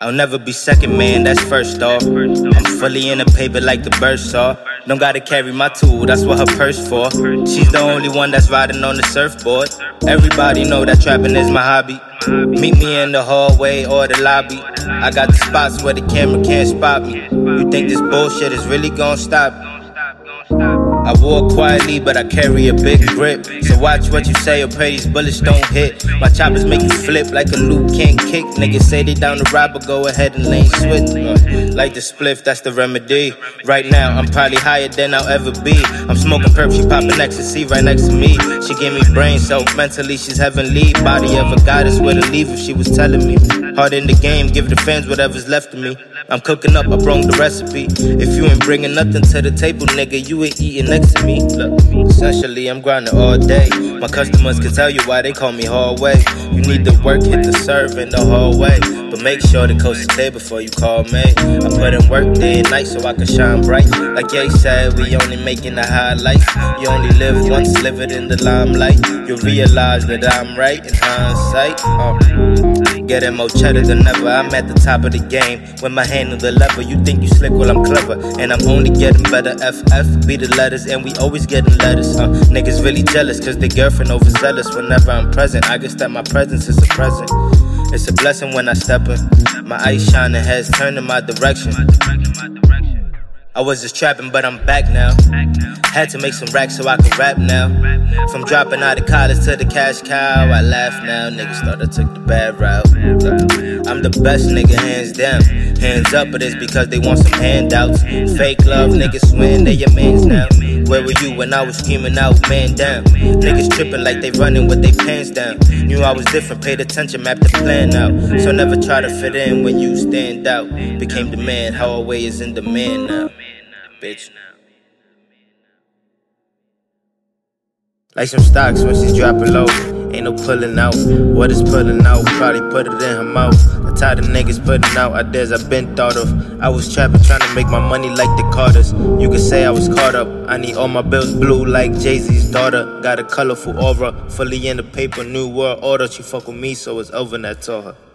I'll never be second, man, that's first off. I'm fully in the paper like the burst saw. Don't gotta carry my tool, that's what her purse for. She's the only one that's riding on the surfboard. Everybody know that trapping is my hobby. Meet me in the hallway or the lobby. I got the spots where the camera can't spot me. You think this bullshit is really gonna stop me? I walk quietly, but I carry a big grip. So watch what you say or pray these bullets don't hit. My choppers make you flip like a Liu Kang kick. Niggas say they down the ride, but go ahead and lane switch. Uh, like the spliff, that's the remedy. Right now, I'm probably higher than I'll ever be. I'm smoking perp, she popping ecstasy right next to me. She gave me brain, so mentally she's heavenly. Body of a goddess, where to leave if she was telling me. Hard in the game, give the fans whatever's left of me. I'm cooking up, I brought the recipe. If you ain't bringing nothing to the table, nigga, you ain't eating next to me. Essentially, I'm grinding all day. My customers can tell you why they call me hallway. You need to work, hit the serve in the hallway. But make sure the coast is clear before you call me. I put in work day and night so I can shine bright. Like Ye said, we only making the highlights. You only live once, live it in the limelight. You'll realize that I'm right in hindsight. Uh, getting more cheddar than ever. I'm at the top of the game with my hand on the lever. You think you slick, well, I'm clever. And I'm only getting better. FF be the letters, and we always getting letters. Uh, niggas really jealous, cause their girlfriend overzealous. Whenever I'm present, I guess that my presence is a present. It's a blessing when I step in. My eyes shining, heads turning my direction. I was just trapping, but I'm back now. Had to make some racks so I could rap now. From dropping out of college to the cash cow, I laugh now. Niggas thought I took the bad route. I'm the best nigga, hands down. Hands up, but it's because they want some handouts. Fake love, niggas swing, they your mans now. Where were you when I was screaming out, man down? Niggas tripping like they running with their pants down. Knew I was different, paid attention, mapped the plan out. So never try to fit in when you stand out. Became the man, how away is in demand now. Bitch. Like some stocks when she's dropping low. Ain't no pulling out. What is pulling out? Probably put it in her mouth. I tired of niggas putting out ideas I've been thought of. I was trapping, trying to make my money like the Carters. You could say I was caught up. I need all my bills blue like Jay Z's daughter. Got a colorful aura, fully in the paper, new world order. She fuck with me, so it's over, and I told her.